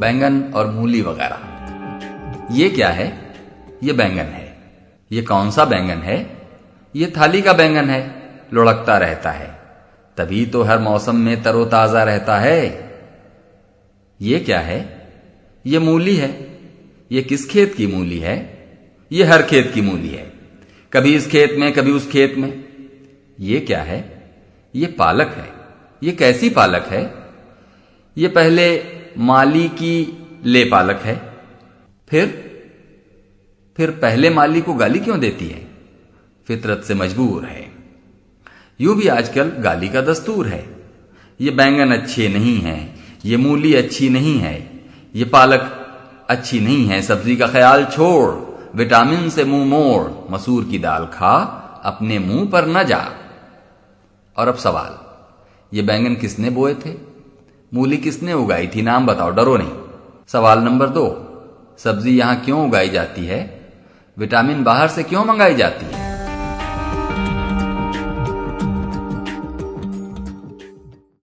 बैंगन और मूली वगैरह। ये क्या है? ये बैंगन है। ये कौन सा बैंगन है? ये थाली का बैंगन है। लुढ़कता रहता है। तभी तो हर मौसम में तरोताजा रहता है। ये क्या है? ये मूली है। ये किस खेत की मूली है? ये हर खेत की मूली है। कभी इस खेत में, कभी उस खेत में। ये क्या है? ये पालक है। ये कैसी पालक है? ये पहले माली की ले पालक है। फिर फिर पहले माली को गाली क्यों देती है? फितरत से मजबूर है। यूँ भी आजकल गाली का दस्तूर है। ये बैंगन अच्छे नहीं है, ये मूली अच्छी नहीं है, ये पालक अच्छी नहीं है, सब्ज़ी का ख्याल छोड़, विटामिन से मुँह मोड़, मसूर की दाल खा, अपने मुँह पर न जा। और अब सवाल, ये बैंगन किसने बोए थे? मूली किसने उगाई थी नाम बताओ, डरो नहीं। सवाल नंबर दो, सब्ज़ी यहाँ क्यों उगाई जाती है? विटामिन बाहर से क्यों मंगाई जाती है?